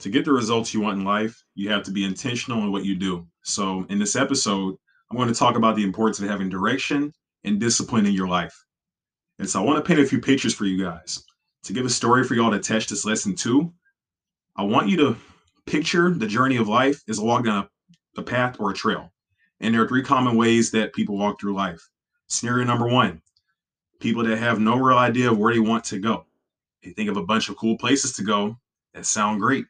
to get the results you want in life, you have to be intentional in what you do. So, in this episode, I'm going to talk about the importance of having direction and discipline in your life. And so, I want to paint a few pictures for you guys. To give a story for y'all to attach this lesson to, I want you to picture the journey of life as a walk down a, a path or a trail. And there are three common ways that people walk through life. Scenario number one people that have no real idea of where they want to go. They think of a bunch of cool places to go that sound great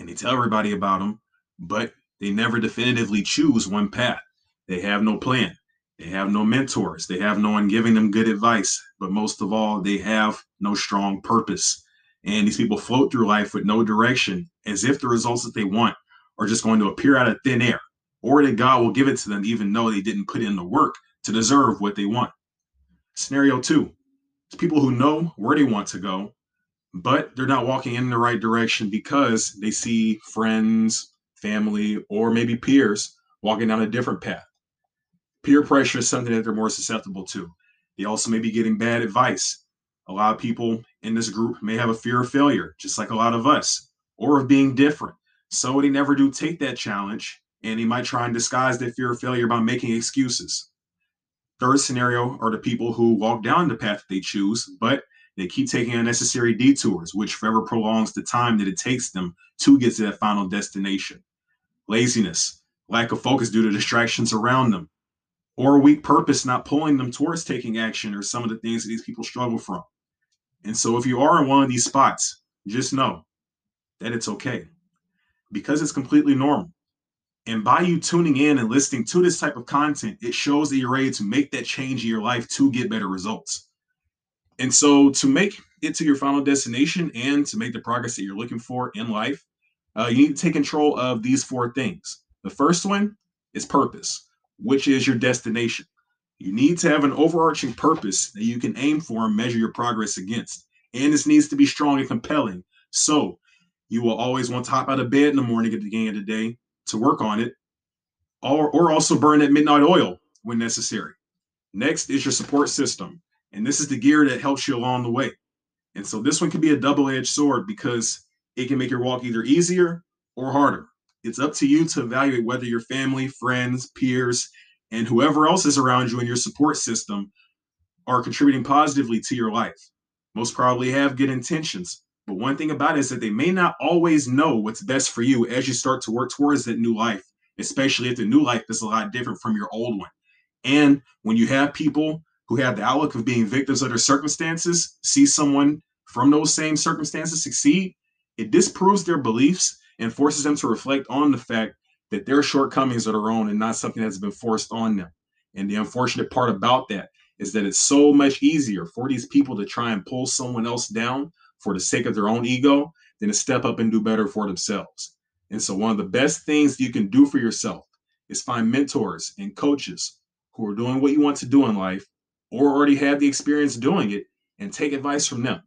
and they tell everybody about them, but they never definitively choose one path. They have no plan. They have no mentors. They have no one giving them good advice. But most of all, they have no strong purpose. And these people float through life with no direction as if the results that they want are just going to appear out of thin air or that God will give it to them even though they didn't put in the work to deserve what they want. Scenario two is people who know where they want to go, but they're not walking in the right direction because they see friends, family, or maybe peers walking down a different path. Peer pressure is something that they're more susceptible to. They also may be getting bad advice. A lot of people in this group may have a fear of failure, just like a lot of us, or of being different. So they never do take that challenge, and they might try and disguise their fear of failure by making excuses. Third scenario are the people who walk down the path that they choose, but they keep taking unnecessary detours, which forever prolongs the time that it takes them to get to that final destination. Laziness, lack of focus due to distractions around them, or a weak purpose not pulling them towards taking action are some of the things that these people struggle from. And so, if you are in one of these spots, just know that it's okay because it's completely normal. And by you tuning in and listening to this type of content, it shows that you're ready to make that change in your life to get better results. And so, to make it to your final destination and to make the progress that you're looking for in life, uh, you need to take control of these four things. The first one is purpose, which is your destination. You need to have an overarching purpose that you can aim for and measure your progress against. And this needs to be strong and compelling. So, you will always want to hop out of bed in the morning at the beginning of the day to work on it, or, or also burn that midnight oil when necessary. Next is your support system. And this is the gear that helps you along the way. And so this one can be a double edged sword because it can make your walk either easier or harder. It's up to you to evaluate whether your family, friends, peers, and whoever else is around you in your support system are contributing positively to your life. Most probably have good intentions, but one thing about it is that they may not always know what's best for you as you start to work towards that new life, especially if the new life is a lot different from your old one. And when you have people who have the outlook of being victims of their circumstances see someone from those same circumstances succeed, it disproves their beliefs and forces them to reflect on the fact that their shortcomings are their own and not something that's been forced on them. And the unfortunate part about that is that it's so much easier for these people to try and pull someone else down for the sake of their own ego than to step up and do better for themselves. And so, one of the best things you can do for yourself is find mentors and coaches who are doing what you want to do in life or already have the experience doing it and take advice from them.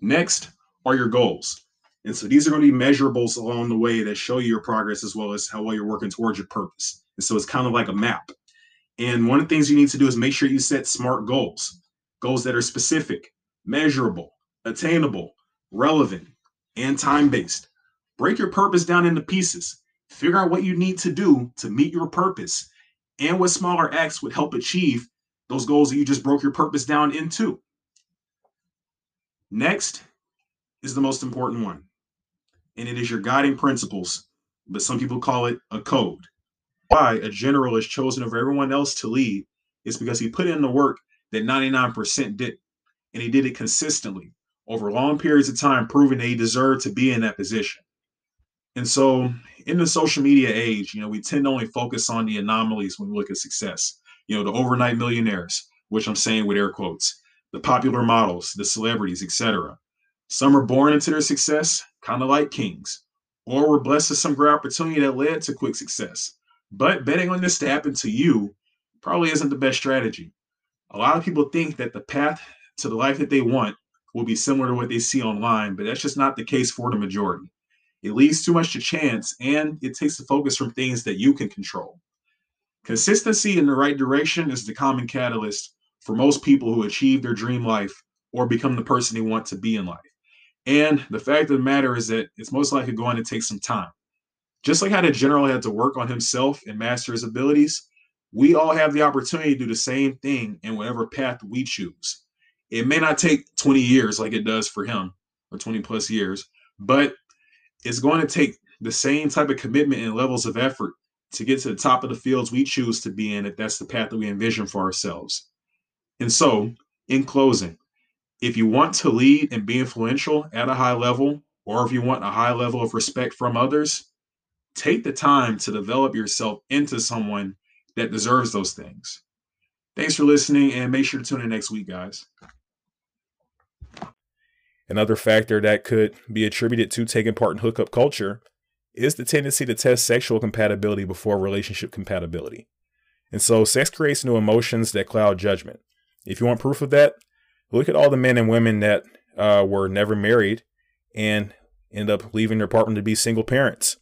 Next are your goals. And so these are going to be measurables along the way that show you your progress as well as how well you're working towards your purpose. And so it's kind of like a map. And one of the things you need to do is make sure you set smart goals, goals that are specific, measurable, attainable, relevant, and time based. Break your purpose down into pieces. Figure out what you need to do to meet your purpose and what smaller acts would help achieve those goals that you just broke your purpose down into. Next is the most important one, and it is your guiding principles, but some people call it a code. Why a general is chosen over everyone else to lead is because he put in the work that 99% did, and he did it consistently over long periods of time, proving that he deserved to be in that position. And so, in the social media age, you know, we tend to only focus on the anomalies when we look at success you know, the overnight millionaires, which I'm saying with air quotes, the popular models, the celebrities, etc. Some are born into their success, kind of like kings, or were blessed with some great opportunity that led to quick success. But betting on this to happen to you probably isn't the best strategy. A lot of people think that the path to the life that they want will be similar to what they see online, but that's just not the case for the majority. It leaves too much to chance and it takes the focus from things that you can control. Consistency in the right direction is the common catalyst for most people who achieve their dream life or become the person they want to be in life. And the fact of the matter is that it's most likely going to take some time. Just like how the general had to work on himself and master his abilities, we all have the opportunity to do the same thing in whatever path we choose. It may not take 20 years like it does for him, or 20 plus years, but it's going to take the same type of commitment and levels of effort to get to the top of the fields we choose to be in if that's the path that we envision for ourselves. And so, in closing, if you want to lead and be influential at a high level, or if you want a high level of respect from others, take the time to develop yourself into someone that deserves those things. Thanks for listening and make sure to tune in next week, guys. Another factor that could be attributed to taking part in hookup culture is the tendency to test sexual compatibility before relationship compatibility. And so sex creates new emotions that cloud judgment. If you want proof of that, look at all the men and women that uh, were never married and end up leaving their partner to be single parents.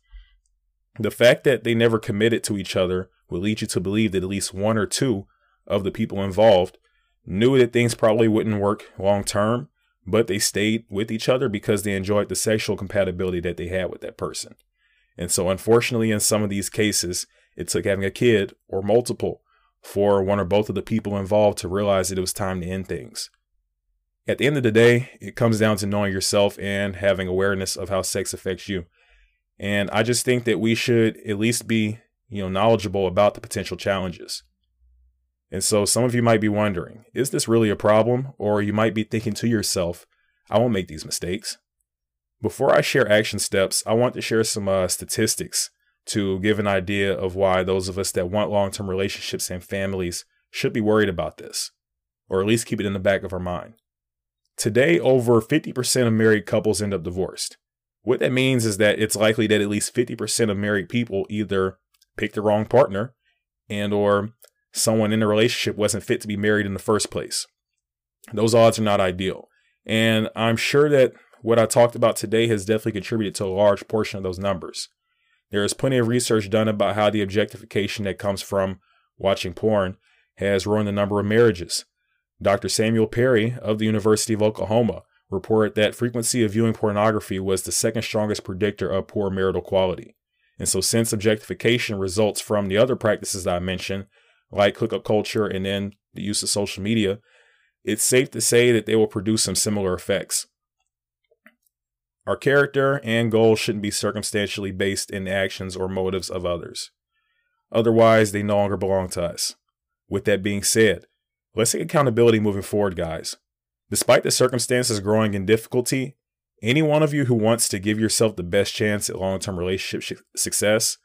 The fact that they never committed to each other will lead you to believe that at least one or two of the people involved knew that things probably wouldn't work long term, but they stayed with each other because they enjoyed the sexual compatibility that they had with that person. And so, unfortunately, in some of these cases, it took having a kid or multiple for one or both of the people involved to realize that it was time to end things. At the end of the day, it comes down to knowing yourself and having awareness of how sex affects you. And I just think that we should at least be, you know, knowledgeable about the potential challenges. And so some of you might be wondering, is this really a problem? Or you might be thinking to yourself, I won't make these mistakes. Before I share action steps, I want to share some uh, statistics to give an idea of why those of us that want long term relationships and families should be worried about this, or at least keep it in the back of our mind. Today, over 50% of married couples end up divorced. What that means is that it's likely that at least 50% of married people either picked the wrong partner and or someone in the relationship wasn't fit to be married in the first place. Those odds are not ideal. And I'm sure that what I talked about today has definitely contributed to a large portion of those numbers. There is plenty of research done about how the objectification that comes from watching porn has ruined the number of marriages. Dr. Samuel Perry of the University of Oklahoma reported that frequency of viewing pornography was the second strongest predictor of poor marital quality. And so, since objectification results from the other practices that I mentioned, like hookup culture and then the use of social media, it's safe to say that they will produce some similar effects. Our character and goals shouldn't be circumstantially based in the actions or motives of others. Otherwise, they no longer belong to us. With that being said, let's take accountability moving forward, guys. Despite the circumstances growing in difficulty, any one of you who wants to give yourself the best chance at long term relationship sh- success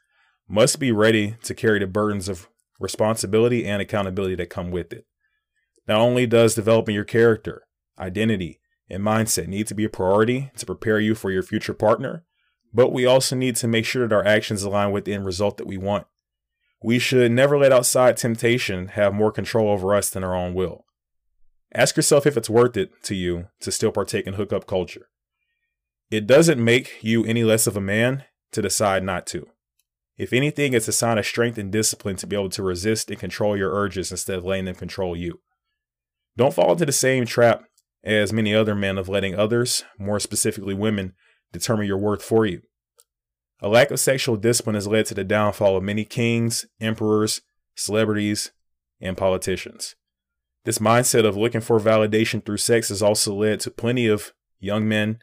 must be ready to carry the burdens of responsibility and accountability that come with it. Not only does developing your character, identity, and mindset need to be a priority to prepare you for your future partner, but we also need to make sure that our actions align with the end result that we want. We should never let outside temptation have more control over us than our own will. Ask yourself if it's worth it to you to still partake in hookup culture. It doesn't make you any less of a man to decide not to. If anything, it's a sign of strength and discipline to be able to resist and control your urges instead of letting them control you. Don't fall into the same trap as many other men of letting others, more specifically women, determine your worth for you. A lack of sexual discipline has led to the downfall of many kings, emperors, celebrities, and politicians. This mindset of looking for validation through sex has also led to plenty of young men